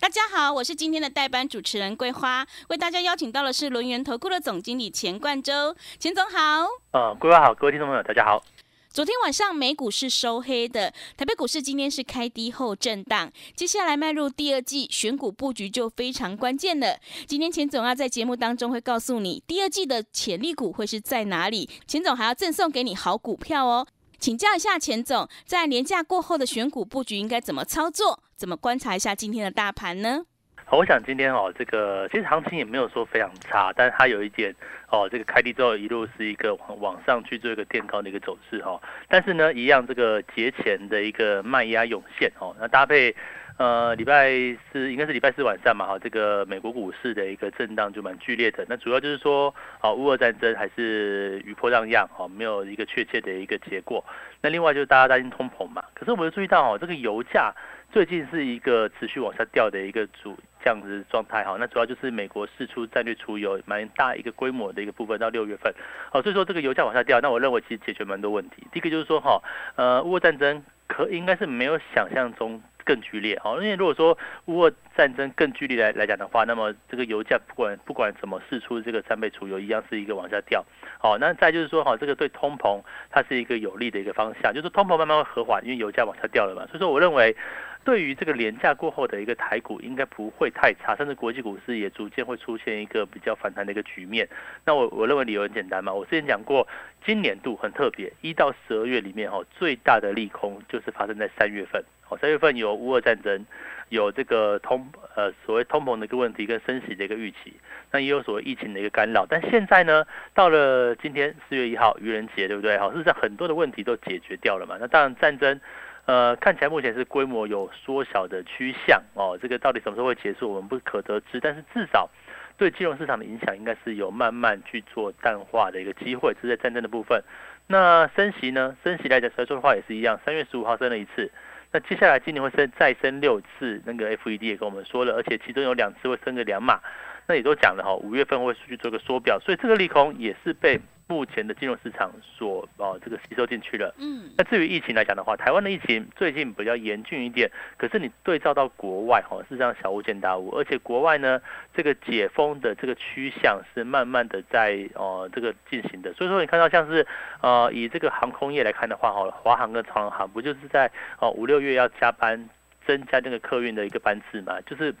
大家好，我是今天的代班主持人桂花，为大家邀请到的是轮源投顾的总经理钱冠洲，钱总好。呃，桂花好，各位听众朋友大家好。昨天晚上美股是收黑的，台北股市今天是开低后震荡，接下来迈入第二季选股布局就非常关键了。今天钱总要在节目当中会告诉你第二季的潜力股会是在哪里，钱总还要赠送给你好股票哦。请教一下钱总，在年假过后的选股布局应该怎么操作？怎么观察一下今天的大盘呢？我想今天哦，这个其实行情也没有说非常差，但是它有一点哦，这个开低之后一路是一个往往上去做一个垫高的一个走势哈。但是呢，一样这个节前的一个卖压涌现哦，那搭配。呃，礼拜四应该是礼拜四晚上嘛，哈，这个美国股市的一个震荡就蛮剧烈的。那主要就是说，啊，乌俄战争还是余波荡漾，哈，没有一个确切的一个结果。那另外就是大家担心通膨嘛，可是我们注意到，哦，这个油价最近是一个持续往下掉的一个主这样子状态，哈。那主要就是美国释出战略储油蛮大一个规模的一个部分到六月份，好，所以说这个油价往下掉，那我认为其实解决蛮多问题。第一个就是说，哈，呃，乌俄战争可应该是没有想象中。更剧烈好，因为如果说如果战争更剧烈来来讲的话，那么这个油价不管不管怎么试出这个三倍储油，一样是一个往下掉。好，那再就是说哈，这个对通膨它是一个有利的一个方向，就是通膨慢慢会合缓，因为油价往下掉了嘛。所以说我认为。对于这个廉价过后的一个台股，应该不会太差，甚至国际股市也逐渐会出现一个比较反弹的一个局面。那我我认为理由很简单嘛，我之前讲过，今年度很特别，一到十二月里面哈，最大的利空就是发生在三月份。哦，三月份有乌俄战争，有这个通呃所谓通膨的一个问题跟升息的一个预期，那也有所谓疫情的一个干扰。但现在呢，到了今天四月一号愚人节，对不对？好，事实上很多的问题都解决掉了嘛。那当然战争。呃，看起来目前是规模有缩小的趋向哦，这个到底什么时候会结束，我们不可得知。但是至少对金融市场的影响，应该是有慢慢去做淡化的一个机会，这是在战争的部分。那升息呢？升息来讲，说的话也是一样，三月十五号升了一次，那接下来今年会升再升六次，那个 FED 也跟我们说了，而且其中有两次会升个两码，那也都讲了哈，五月份会去做个缩表，所以这个利空也是被。目前的金融市场所哦这个吸收进去了，嗯，那至于疫情来讲的话，台湾的疫情最近比较严峻一点，可是你对照到国外哈，是这样小巫见大巫，而且国外呢这个解封的这个趋向是慢慢的在哦这个进行的，所以说你看到像是呃以这个航空业来看的话哈，华航跟长航不就是在哦五六月要加班增加那个客运的一个班次嘛，就是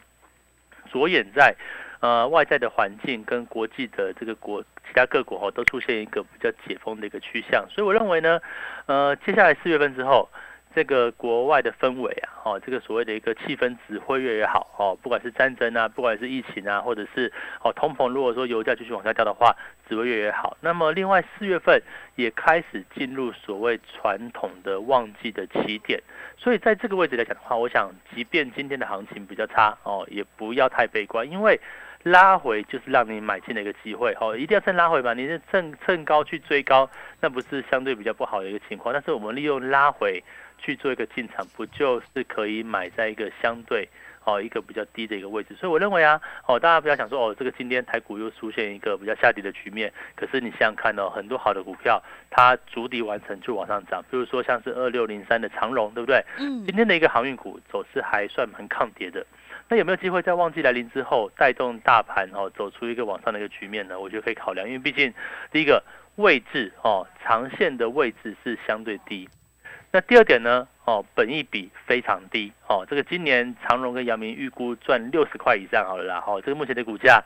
着眼在。呃，外在的环境跟国际的这个国其他各国哈，都出现一个比较解封的一个趋向，所以我认为呢，呃，接下来四月份之后。这个国外的氛围啊，哦，这个所谓的一个气氛只会越来越好哦，不管是战争啊，不管是疫情啊，或者是哦通膨，如果说油价继续往下掉的话，只会越来越好。那么另外四月份也开始进入所谓传统的旺季的起点，所以在这个位置来讲的话，我想即便今天的行情比较差哦，也不要太悲观，因为拉回就是让你买进的一个机会哦，一定要趁拉回吧，你是趁趁高去追高，那不是相对比较不好的一个情况，但是我们利用拉回。去做一个进场，不就是可以买在一个相对哦一个比较低的一个位置？所以我认为啊，哦大家不要想说哦这个今天台股又出现一个比较下跌的局面，可是你想想看哦，很多好的股票它筑底完成就往上涨，比如说像是二六零三的长荣，对不对？嗯。今天的一个航运股走势还算蛮抗跌的，那有没有机会在旺季来临之后带动大盘哦走出一个往上的一个局面呢？我觉得可以考量，因为毕竟第一个位置哦长线的位置是相对低。那第二点呢？哦，本益比非常低。哦，这个今年长荣跟阳明预估赚六十块以上好了啦。哦，这个目前的股价，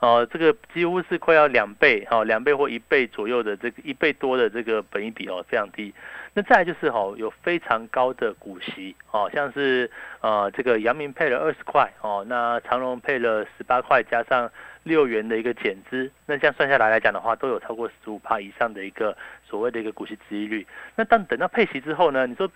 哦，这个几乎是快要两倍，哦，两倍或一倍左右的这个一倍多的这个本益比哦，非常低。那再来就是哦，有非常高的股息。哦，像是呃这个阳明配了二十块，哦，那长荣配了十八块，加上。六元的一个减资，那这样算下来来讲的话，都有超过十五帕以上的一个所谓的一个股息收益率。那当等到配息之后呢？你说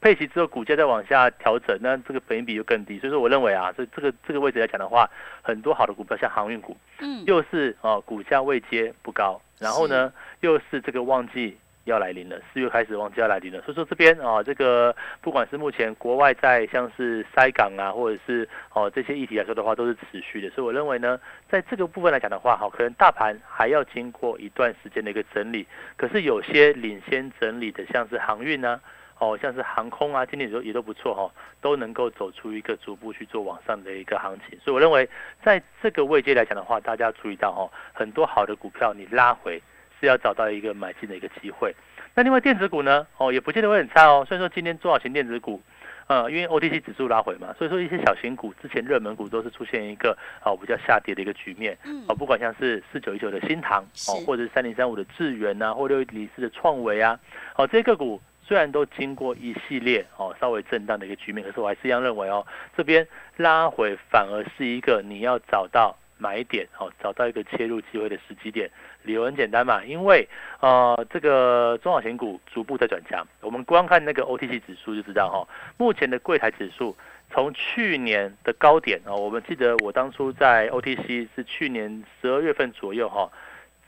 配息之后股价再往下调整，那这个本益比就更低。所以说我认为啊，这这个这个位置来讲的话，很多好的股票像航运股，嗯，又是哦股价位阶不高，然后呢又是这个旺季。要来临了，四月开始旺季要来临了，所以说这边啊，这个不管是目前国外在像是塞港啊，或者是哦这些议题来说的话，都是持续的，所以我认为呢，在这个部分来讲的话，好，可能大盘还要经过一段时间的一个整理，可是有些领先整理的，像是航运呢，哦，像是航空啊，今年也都也都不错哈，都能够走出一个逐步去做往上的一个行情。所以我认为，在这个位阶来讲的话，大家注意到哈，很多好的股票你拉回是要找到一个买进的一个机会。那另外电子股呢，哦，也不见得会很差哦。虽然说今天中小型电子股。呃，因为 OTC 指数拉回嘛，所以说一些小型股之前热门股都是出现一个哦比较下跌的一个局面。嗯。哦，不管像是四九一九的新塘哦，或者是三零三五的智源呐，或六一零四的创维啊，哦这些个股虽然都经过一系列哦稍微震荡的一个局面，可是我还是一样认为哦，这边拉回反而是一个你要找到。买点哦，找到一个切入机会的时机点，理由很简单嘛，因为呃这个中小型股逐步在转强，我们光看那个 OTC 指数就知道哈，目前的柜台指数从去年的高点啊，我们记得我当初在 OTC 是去年十二月份左右哈，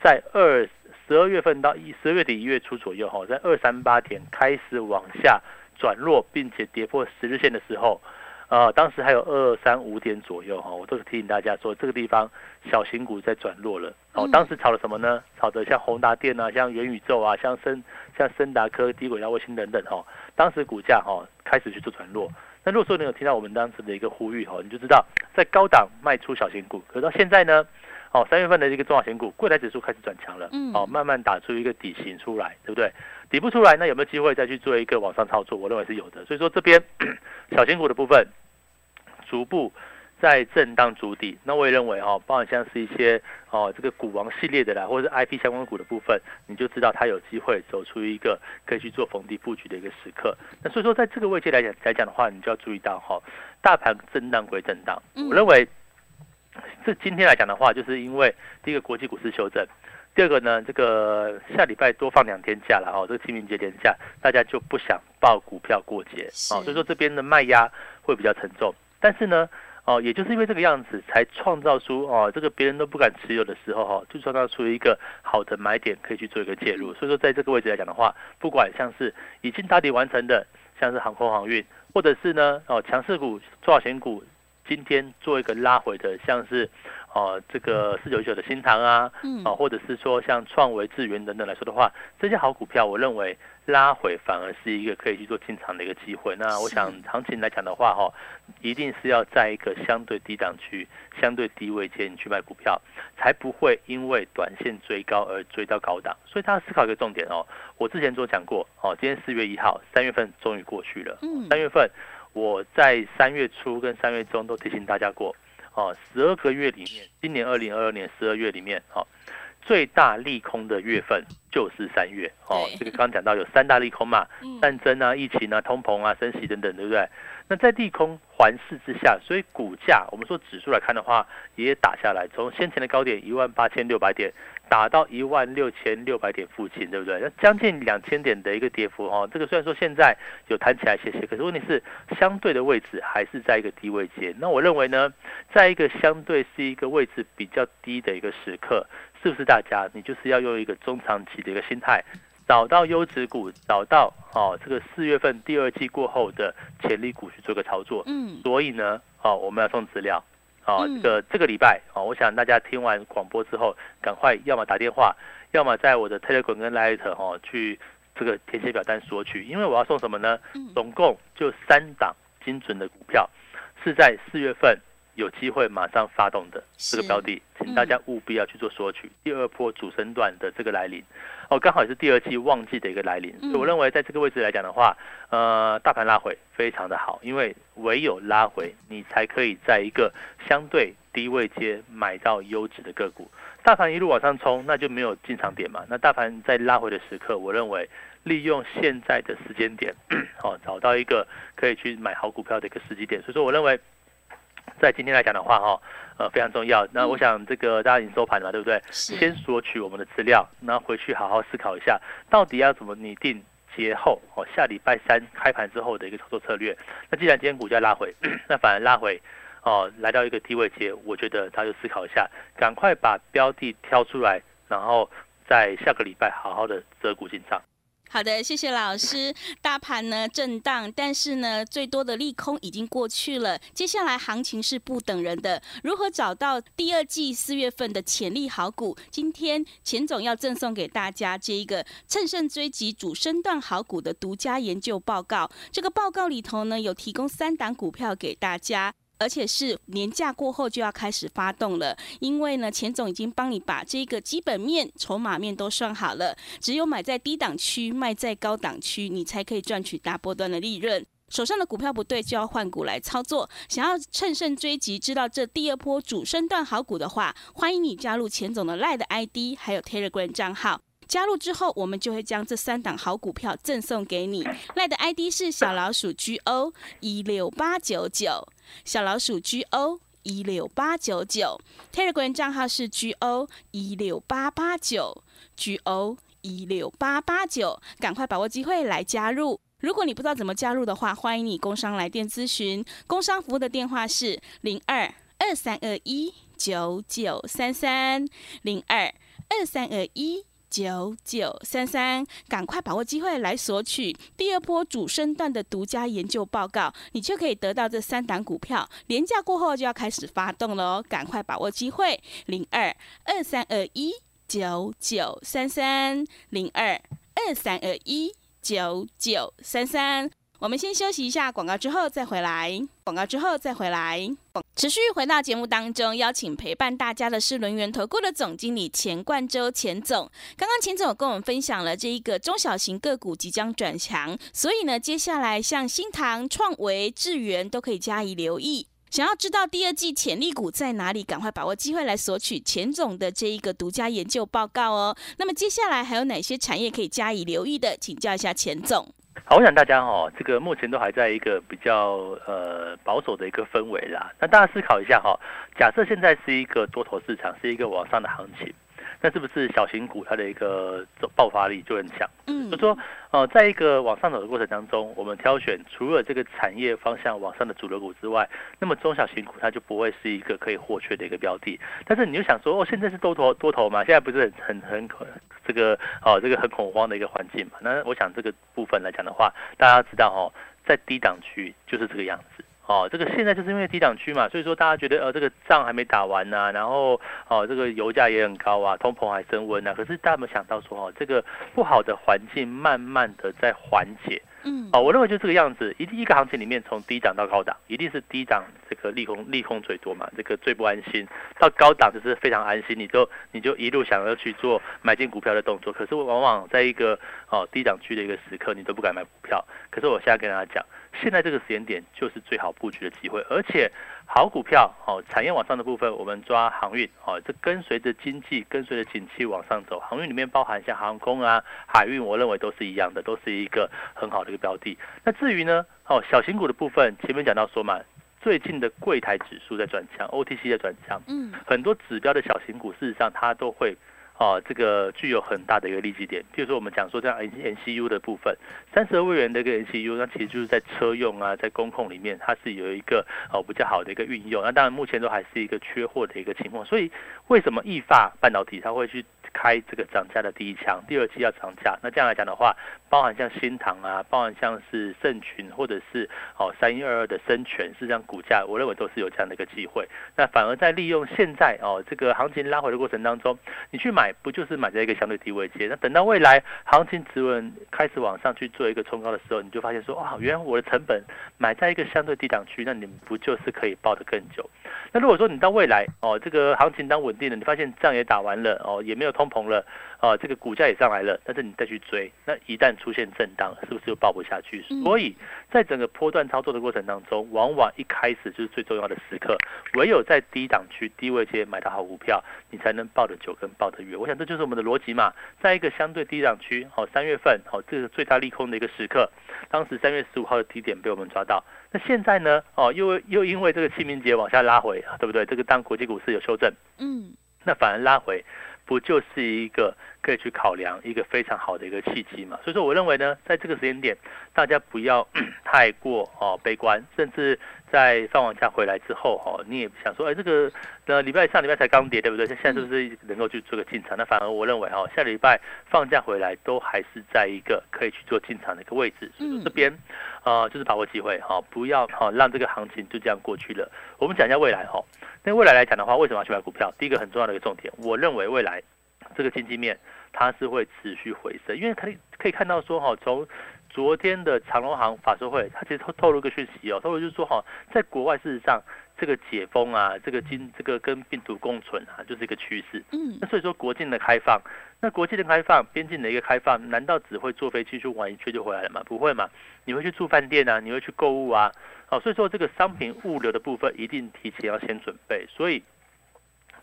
在二十二月份到一十二月底一月初左右哈，在二三八点开始往下转弱，并且跌破十日线的时候。呃，当时还有二三五点左右哈，我都是提醒大家说，这个地方小型股在转弱了。哦，当时炒了什么呢？炒的像宏达电啊，像元宇宙啊，像森像深达科、低轨道卫星等等哈。当时股价哈开始去做转弱。那如果说你有听到我们当时的一个呼吁哈，你就知道在高档卖出小型股。可到现在呢，哦，三月份的一个中小型股，柜台指数开始转强了，嗯，哦，慢慢打出一个底型出来，对不对？底部出来，那有没有机会再去做一个往上操作？我认为是有的。所以说这边 小型股的部分。逐步在震荡筑底，那我也认为哈，包含像是一些哦这个股王系列的啦，或者是 IP 相关股的部分，你就知道它有机会走出一个可以去做逢低布局的一个时刻。那所以说，在这个位置来讲来讲的话，你就要注意到哈，大盘震荡归震荡，我认为这今天来讲的话，就是因为第一个国际股市修正。第二个呢，这个下礼拜多放两天假了哦，这个清明节连假，大家就不想报股票过节啊，所以说这边的卖压会比较沉重。但是呢，哦，也就是因为这个样子，才创造出哦，这个别人都不敢持有的时候哈，就创造出一个好的买点，可以去做一个介入。所以说，在这个位置来讲的话，不管像是已经打底完成的，像是航空航运，或者是呢，哦，强势股、中小型股，今天做一个拉回的，像是。哦，这个四九九的新塘啊，啊，或者是说像创维、智源等等来说的话，这些好股票，我认为拉回反而是一个可以去做进场的一个机会。那我想行情来讲的话，哈，一定是要在一个相对低档区、相对低位间去卖股票，才不会因为短线追高而追到高档。所以大家思考一个重点哦，我之前都讲过，哦，今天四月一号，三月份终于过去了。嗯三月份我在三月初跟三月中都提醒大家过。哦，十二个月里面，今年二零二二年十二月里面，哦，最大利空的月份就是三月。哦，这个刚刚讲到有三大利空嘛，战争啊、疫情啊、通膨啊、升息等等，对不对？那在利空环视之下，所以股价，我们说指数来看的话，也打下来，从先前的高点一万八千六百点。打到一万六千六百点附近，对不对？那将近两千点的一个跌幅哦，这个虽然说现在有弹起来些些，可是问题是相对的位置还是在一个低位阶。那我认为呢，在一个相对是一个位置比较低的一个时刻，是不是大家你就是要用一个中长期的一个心态，找到优质股，找到哦这个四月份第二季过后的潜力股去做个操作。嗯，所以呢，哦我们要送资料。啊，这个这个礼拜啊，我想大家听完广播之后，赶快要么打电话，要么在我的 Telegram 跟 Light 哈去这个填写表单索取，因为我要送什么呢？总共就三档精准的股票，是在四月份有机会马上发动的这个标的，请大家务必要去做索取。第二波主升段的这个来临。哦，刚好也是第二季旺季的一个来临，所以我认为在这个位置来讲的话，呃，大盘拉回非常的好，因为唯有拉回，你才可以在一个相对低位阶买到优质的个股。大盘一路往上冲，那就没有进场点嘛。那大盘在拉回的时刻，我认为利用现在的时间点，哦，找到一个可以去买好股票的一个时机点。所以说，我认为。在今天来讲的话，哈，呃，非常重要。那我想这个大家已经收盘了，对不对？先索取我们的资料，然后回去好好思考一下，到底要怎么拟定节后哦，下礼拜三开盘之后的一个操作策略。那既然今天股价拉回，那反而拉回哦，来到一个低位阶，我觉得大家就思考一下，赶快把标的挑出来，然后在下个礼拜好好的择股进场。好的，谢谢老师。大盘呢震荡，但是呢最多的利空已经过去了，接下来行情是不等人的。如何找到第二季四月份的潜力好股？今天钱总要赠送给大家这一个趁胜追击主升段好股的独家研究报告。这个报告里头呢有提供三档股票给大家。而且是年假过后就要开始发动了，因为呢，钱总已经帮你把这个基本面、筹码面都算好了。只有买在低档区，卖在高档区，你才可以赚取大波段的利润。手上的股票不对，就要换股来操作。想要趁胜追击，知道这第二波主升段好股的话，欢迎你加入钱总的赖的 ID，还有 Telegram 账号。加入之后，我们就会将这三档好股票赠送给你。赖的 ID 是小老鼠 GO 一六八九九，小老鼠 GO 一六八九九。Telegram 账号是 GO 一六八八九，GO 一六八八九，赶快把握机会来加入。如果你不知道怎么加入的话，欢迎你工商来电咨询。工商服务的电话是零二二三二一九九三三零二二三二一。九九三三，赶快把握机会来索取第二波主升段的独家研究报告，你就可以得到这三档股票。廉价过后就要开始发动了哦，赶快把握机会，零二二三二一九九三三，零二二三二一九九三三。我们先休息一下广告，之后再回来。广告之后再回来。持续回到节目当中，邀请陪伴大家的是轮源投顾的总经理钱冠洲钱总。刚刚钱总有跟我们分享了这一个中小型个股即将转强，所以呢，接下来像新唐、创维、智源都可以加以留意。想要知道第二季潜力股在哪里，赶快把握机会来索取钱总的这一个独家研究报告哦。那么接下来还有哪些产业可以加以留意的？请教一下钱总。好，我想大家哦，这个目前都还在一个比较呃保守的一个氛围啦。那大家思考一下哈，假设现在是一个多头市场，是一个往上的行情。那是不是小型股它的一个爆发力就很强？嗯，就说呃，在一个往上走的过程当中，我们挑选除了这个产业方向往上的主流股之外，那么中小型股它就不会是一个可以获缺的一个标的。但是你就想说，哦，现在是多头多头嘛，现在不是很很很这个哦，这个很恐慌的一个环境嘛？那我想这个部分来讲的话，大家知道哦，在低档区就是这个样子。哦，这个现在就是因为低档区嘛，所以说大家觉得呃这个仗还没打完呢，然后哦这个油价也很高啊，通膨还升温啊。可是大家有没有想到说哦，这个不好的环境慢慢的在缓解。嗯，哦，我认为就这个样子，一一个行情里面从低档到高档，一定是低档这个利空利空最多嘛，这个最不安心，到高档就是非常安心，你就你就一路想要去做买进股票的动作，可是往往在一个哦低档区的一个时刻，你都不敢买股票。可是我现在跟大家讲。现在这个时间点就是最好布局的机会，而且好股票哦，产业往上的部分，我们抓航运哦，这跟随着经济，跟随着景气往上走，航运里面包含像航空啊、海运，我认为都是一样的，都是一个很好的一个标的。那至于呢，哦，小型股的部分，前面讲到说嘛，最近的柜台指数在转强，OTC 在转强，嗯，很多指标的小型股，事实上它都会。哦，这个具有很大的一个利基点。譬如说，我们讲说这样 N C U 的部分，三十二位元的一个 N C U，那其实就是在车用啊，在工控里面，它是有一个哦比较好的一个运用。那当然，目前都还是一个缺货的一个情况。所以，为什么易发半导体它会去？开这个涨价的第一枪，第二期要涨价。那这样来讲的话，包含像新塘啊，包含像是盛群或者是哦三一二二的深全，是这样股价，我认为都是有这样的一个机会。那反而在利用现在哦这个行情拉回的过程当中，你去买不就是买在一个相对低位阶？那等到未来行情止稳开始往上去做一个冲高的时候，你就发现说哇，原来我的成本买在一个相对低档区，那你不就是可以抱得更久？那如果说你到未来哦这个行情当稳定了，你发现仗也打完了哦也没有。通膨了，啊，这个股价也上来了，但是你再去追，那一旦出现震荡，是不是就抱不下去？所以在整个波段操作的过程当中，往往一开始就是最重要的时刻，唯有在低档区、低位阶买到好股票，你才能抱得久跟抱得远。我想这就是我们的逻辑嘛，在一个相对低档区，好，三月份，好，这个最大利空的一个时刻，当时三月十五号的低点被我们抓到，那现在呢，哦，又又因为这个清明节往下拉回，对不对？这个当国际股市有修正，嗯，那反而拉回。不就是一个可以去考量一个非常好的一个契机嘛？所以说，我认为呢，在这个时间点，大家不要 太过哦悲观，甚至在放完假回来之后哈，你也想说，哎，这个呃礼拜上礼拜才刚跌，对不对？现在是不是能够去做个进场？那反而我认为哈，下礼拜放假回来都还是在一个可以去做进场的一个位置。嗯，这边呃就是把握机会哈，不要哈让这个行情就这样过去了。我们讲一下未来哈，那未来来讲的话，为什么要去买股票？第一个很重要的一个重点，我认为未来这个经济面它是会持续回升，因为可以可以看到说哈从。昨天的长隆行法说会，它其实透透露个讯息哦，透露就是说哈，在国外事实上这个解封啊，这个经这个跟病毒共存啊，就是一个趋势。嗯，那所以说国境的开放，那国境的开放，边境的一个开放，难道只会坐飞机去玩一圈就回来了吗？不会嘛，你会去住饭店啊，你会去购物啊，好，所以说这个商品物流的部分一定提前要先准备。所以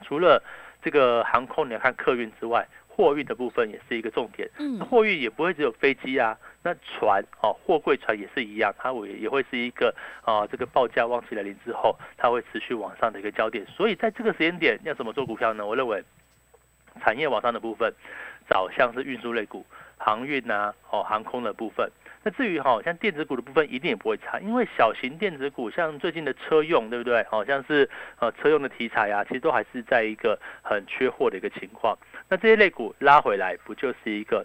除了这个航空，你要看客运之外。货运的部分也是一个重点，嗯，货运也不会只有飞机啊，那船哦，货柜船也是一样，它也也会是一个啊，这个报价旺季来临之后，它会持续往上的一个焦点。所以在这个时间点要怎么做股票呢？我认为产业往上的部分，找像是运输类股、航运啊，哦，航空的部分。那至于哈，像电子股的部分一定也不会差，因为小型电子股像最近的车用，对不对？好像是呃车用的题材啊，其实都还是在一个很缺货的一个情况。那这些类股拉回来，不就是一个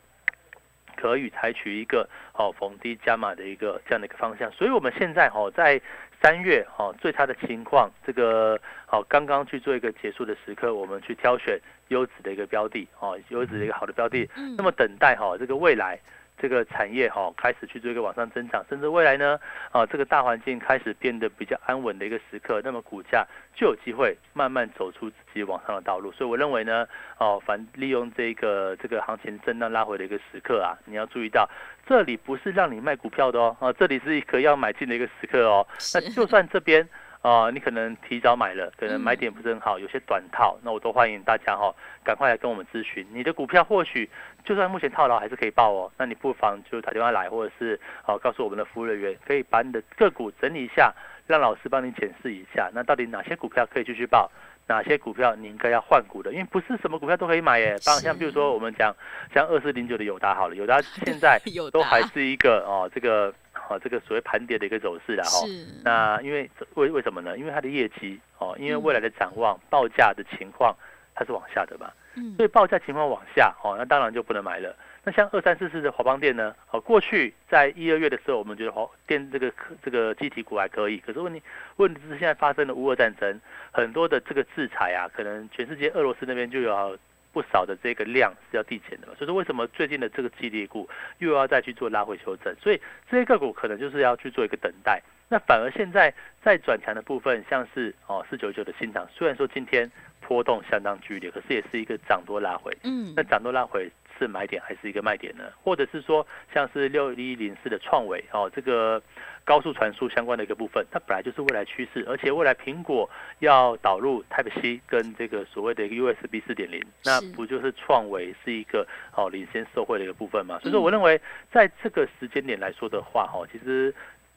可以采取一个哦逢低加码的一个这样的一个方向？所以我们现在哈在三月哈最差的情况，这个好刚刚去做一个结束的时刻，我们去挑选优质的一个标的哦，优质的一个好的标的，那么等待哈这个未来。这个产业哈开始去做一个往上增长，甚至未来呢，啊，这个大环境开始变得比较安稳的一个时刻，那么股价就有机会慢慢走出自己往上的道路。所以我认为呢，哦，反利用这个这个行情震荡拉回的一个时刻啊，你要注意到，这里不是让你卖股票的哦，啊，这里是一个要买进的一个时刻哦。那就算这边。啊，你可能提早买了，可能买点不是很好，有些短套，那我都欢迎大家哈，赶快来跟我们咨询。你的股票或许就算目前套牢还是可以报哦，那你不妨就打电话来，或者是哦告诉我们的服务人员，可以把你的个股整理一下，让老师帮你检视一下，那到底哪些股票可以继续报，哪些股票你应该要换股的，因为不是什么股票都可以买耶。当像比如说我们讲像二四零九的友达好了，友达 现在都还是一个哦这个。哦，这个所谓盘跌的一个走势了哈。那因为为为什么呢？因为它的业绩哦，因为未来的展望报价的情况它是往下的嘛。嗯。所以报价情况往下哦，那当然就不能买了。那像二三四四的华邦电呢？哦，过去在一二月的时候，我们觉得华电这个这个机体股还可以。可是问题问题是现在发生了乌俄战争，很多的这个制裁啊，可能全世界俄罗斯那边就有。不少的这个量是要递减的嘛，所以说为什么最近的这个激励股又要再去做拉回修正？所以这些个股可能就是要去做一个等待。那反而现在在转强的部分，像是哦四九九的新塘，虽然说今天波动相当剧烈，可是也是一个涨多拉回。嗯，那涨多拉回。是买点还是一个卖点呢？或者是说，像是六一零四的创维哦，这个高速传输相关的一个部分，它本来就是未来趋势，而且未来苹果要导入 Type C 跟这个所谓的一个 USB 四点零，那不就是创维是一个哦领先受惠的一个部分嘛？所以说，我认为在这个时间点来说的话，哈，其实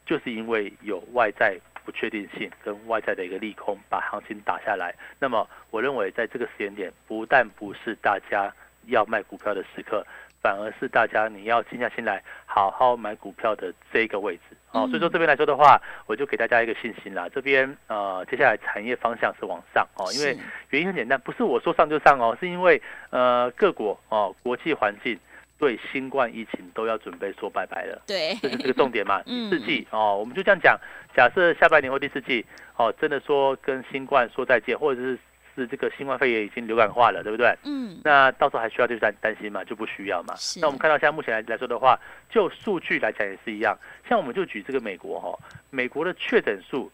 就是因为有外在不确定性跟外在的一个利空把行情打下来，那么我认为在这个时间点，不但不是大家。要卖股票的时刻，反而是大家你要静下心来，好好买股票的这个位置哦。所以说这边来说的话，我就给大家一个信心啦。这边呃，接下来产业方向是往上哦，因为原因很简单，不是我说上就上哦，是因为呃各国哦国际环境对新冠疫情都要准备说拜拜了。对，这是这个重点嘛。第四季哦，我们就这样讲，假设下半年或第四季哦，真的说跟新冠说再见，或者是。是这个新冠肺炎已经流感化了，对不对？嗯。那到时候还需要去担担心吗？就不需要嘛。那我们看到现在目前来来说的话，就数据来讲也是一样。像我们就举这个美国哈，美国的确诊数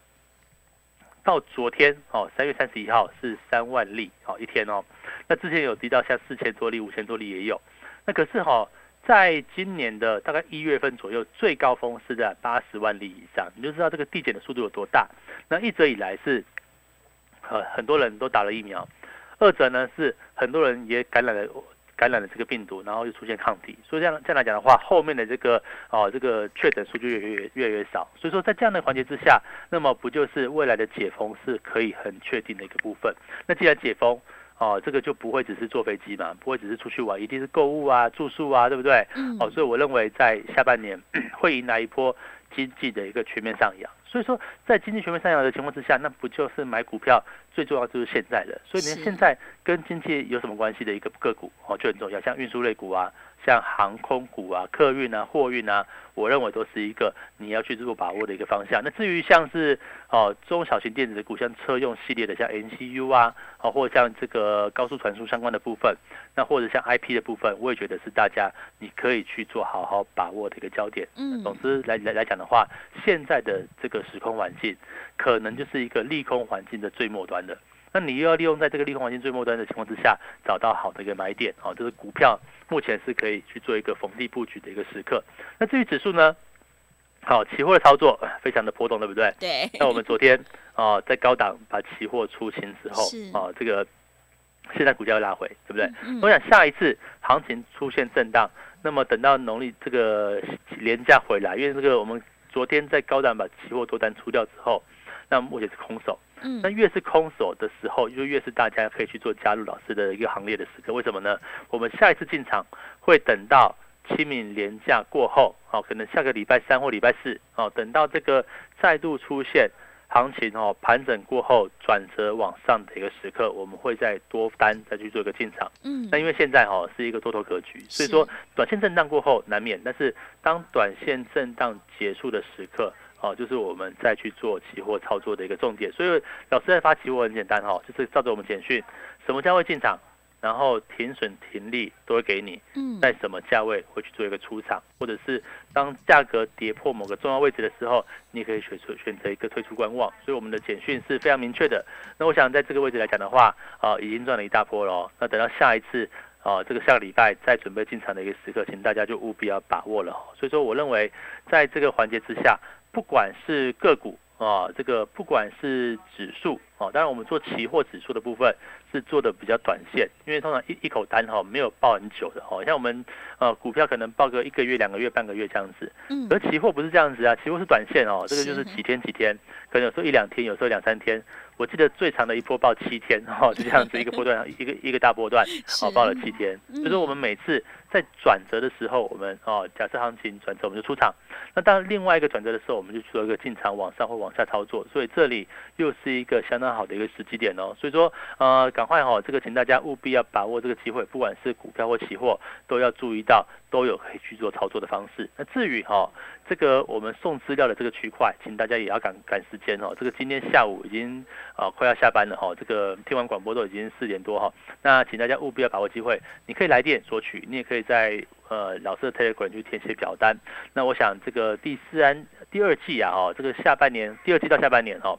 到昨天哦，三月三十一号是三万例哦一天哦。那之前有低到像四千多例、五千多例也有。那可是哈，在今年的大概一月份左右，最高峰是在八十万例以上，你就知道这个递减的速度有多大。那一直以来是。呃，很多人都打了疫苗，二者呢是很多人也感染了感染了这个病毒，然后又出现抗体，所以这样这样来讲的话，后面的这个哦这个确诊数就越越越越少，所以说在这样的环节之下，那么不就是未来的解封是可以很确定的一个部分？那既然解封，哦这个就不会只是坐飞机嘛，不会只是出去玩，一定是购物啊、住宿啊，对不对？哦，所以我认为在下半年会迎来一波经济的一个全面上扬。所以说，在经济全面上扬的情况之下，那不就是买股票最重要就是现在的。所以你看现在跟经济有什么关系的一个个股哦，就很重要，像运输类股啊。像航空股啊、客运啊、货运啊，我认为都是一个你要去做把握的一个方向。那至于像是哦中小型电子的股，像车用系列的，像 NCU 啊，哦或者像这个高速传输相关的部分，那或者像 IP 的部分，我也觉得是大家你可以去做好好把握的一个焦点。嗯，总之来来来讲的话，现在的这个时空环境，可能就是一个利空环境的最末端的。那你又要利用在这个利空环境最末端的情况之下，找到好的一个买点哦，就是股票目前是可以去做一个逢低布局的一个时刻。那至于指数呢？好，期货的操作非常的波动，对不对？对。那我们昨天哦，在高档把期货出清之后，哦，这个现在股价又拉回，对不对？我想下一次行情出现震荡，那么等到农历这个廉价回来，因为这个我们昨天在高档把期货多单出掉之后，那目前是空手。嗯，那越是空手的时候，就越是大家可以去做加入老师的一个行列的时刻。为什么呢？我们下一次进场会等到清明连假过后，哦，可能下个礼拜三或礼拜四，哦，等到这个再度出现行情哦盘整过后转折往上的一个时刻，我们会再多单再去做一个进场。嗯，那因为现在哈是一个多头格局，所以说短线震荡过后难免，但是当短线震荡结束的时刻。哦，就是我们再去做期货操作的一个重点，所以老师在发期货很简单哈，就是照着我们简讯，什么价位进场，然后停损停利都会给你，嗯，在什么价位会去做一个出场，或者是当价格跌破某个重要位置的时候，你可以选出选择一个退出观望，所以我们的简讯是非常明确的。那我想在这个位置来讲的话，啊，已经赚了一大波了，那等到下一次，啊，这个下个礼拜再准备进场的一个时刻，请大家就务必要把握了。所以说，我认为在这个环节之下。不管是个股啊，这个不管是指数啊，当然我们做期货指数的部分是做的比较短线，因为通常一一口单哈没有报很久的哦，像我们呃股票可能报个一个月、两个月、半个月这样子，嗯，而期货不是这样子啊，期货是短线哦，这个就是几天几天，可能有时候一两天，有时候两三天。我记得最长的一波报七天，哈，就这样子一个波段，一个一个大波段，哦，报了七天。就是我们每次在转折的时候，我们哦，假设行情转折，我们就出场。那当另外一个转折的时候，我们就做一个进场往上或往下操作。所以这里又是一个相当好的一个时机点哦。所以说，呃，赶快哈，这个请大家务必要把握这个机会，不管是股票或期货，都要注意到。都有可以去做操作的方式。那至于哈，这个我们送资料的这个区块，请大家也要赶赶时间哦。这个今天下午已经啊快要下班了哈，这个听完广播都已经四点多哈。那请大家务必要把握机会，你可以来电索取，你也可以在呃老师的 Telegram 去填写表单。那我想这个第四安第二季啊哦，这个下半年第二季到下半年哦。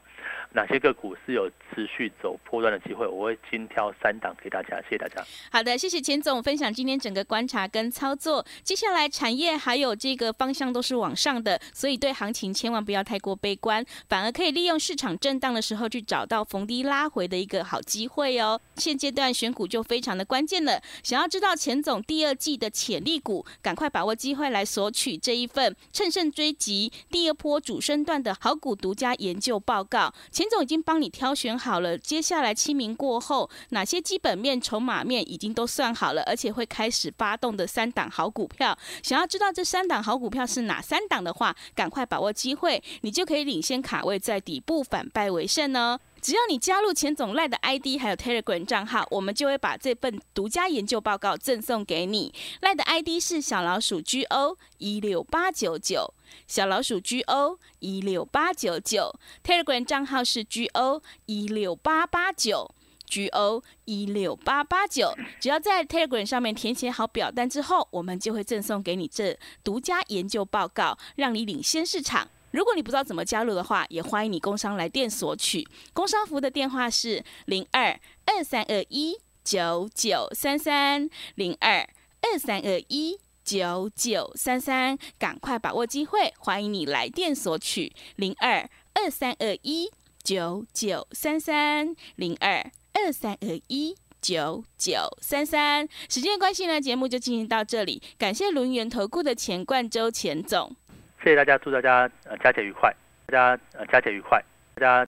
哪些个股是有持续走波段的机会？我会精挑三档给大家，谢谢大家。好的，谢谢钱总分享今天整个观察跟操作。接下来产业还有这个方向都是往上的，所以对行情千万不要太过悲观，反而可以利用市场震荡的时候去找到逢低拉回的一个好机会哦。现阶段选股就非常的关键了，想要知道钱总第二季的潜力股，赶快把握机会来索取这一份趁胜追击第二波主升段的好股独家研究报告。钱总已经帮你挑选好了，接下来清明过后，哪些基本面、筹码面已经都算好了，而且会开始发动的三档好股票。想要知道这三档好股票是哪三档的话，赶快把握机会，你就可以领先卡位在底部，反败为胜呢。只要你加入钱总赖的 ID 还有 Telegram 账号，我们就会把这份独家研究报告赠送给你。赖的 ID 是小老鼠 GO 一六八九九。小老鼠 G O 一六八九九，Telegram 账号是 G O 一六八八九，G O 一六八八九。只要在 Telegram 上面填写好表单之后，我们就会赠送给你这独家研究报告，让你领先市场。如果你不知道怎么加入的话，也欢迎你工商来电索取。工商服的电话是零二二三二一九九三三零二二三二一。九九三三，赶快把握机会，欢迎你来电索取零二二三二一九九三三零二二三二一九九三三。时间关系呢，节目就进行到这里，感谢轮圆投顾的钱冠周钱总，谢谢大家，祝大家呃佳节愉快，大家呃佳节愉快，大家。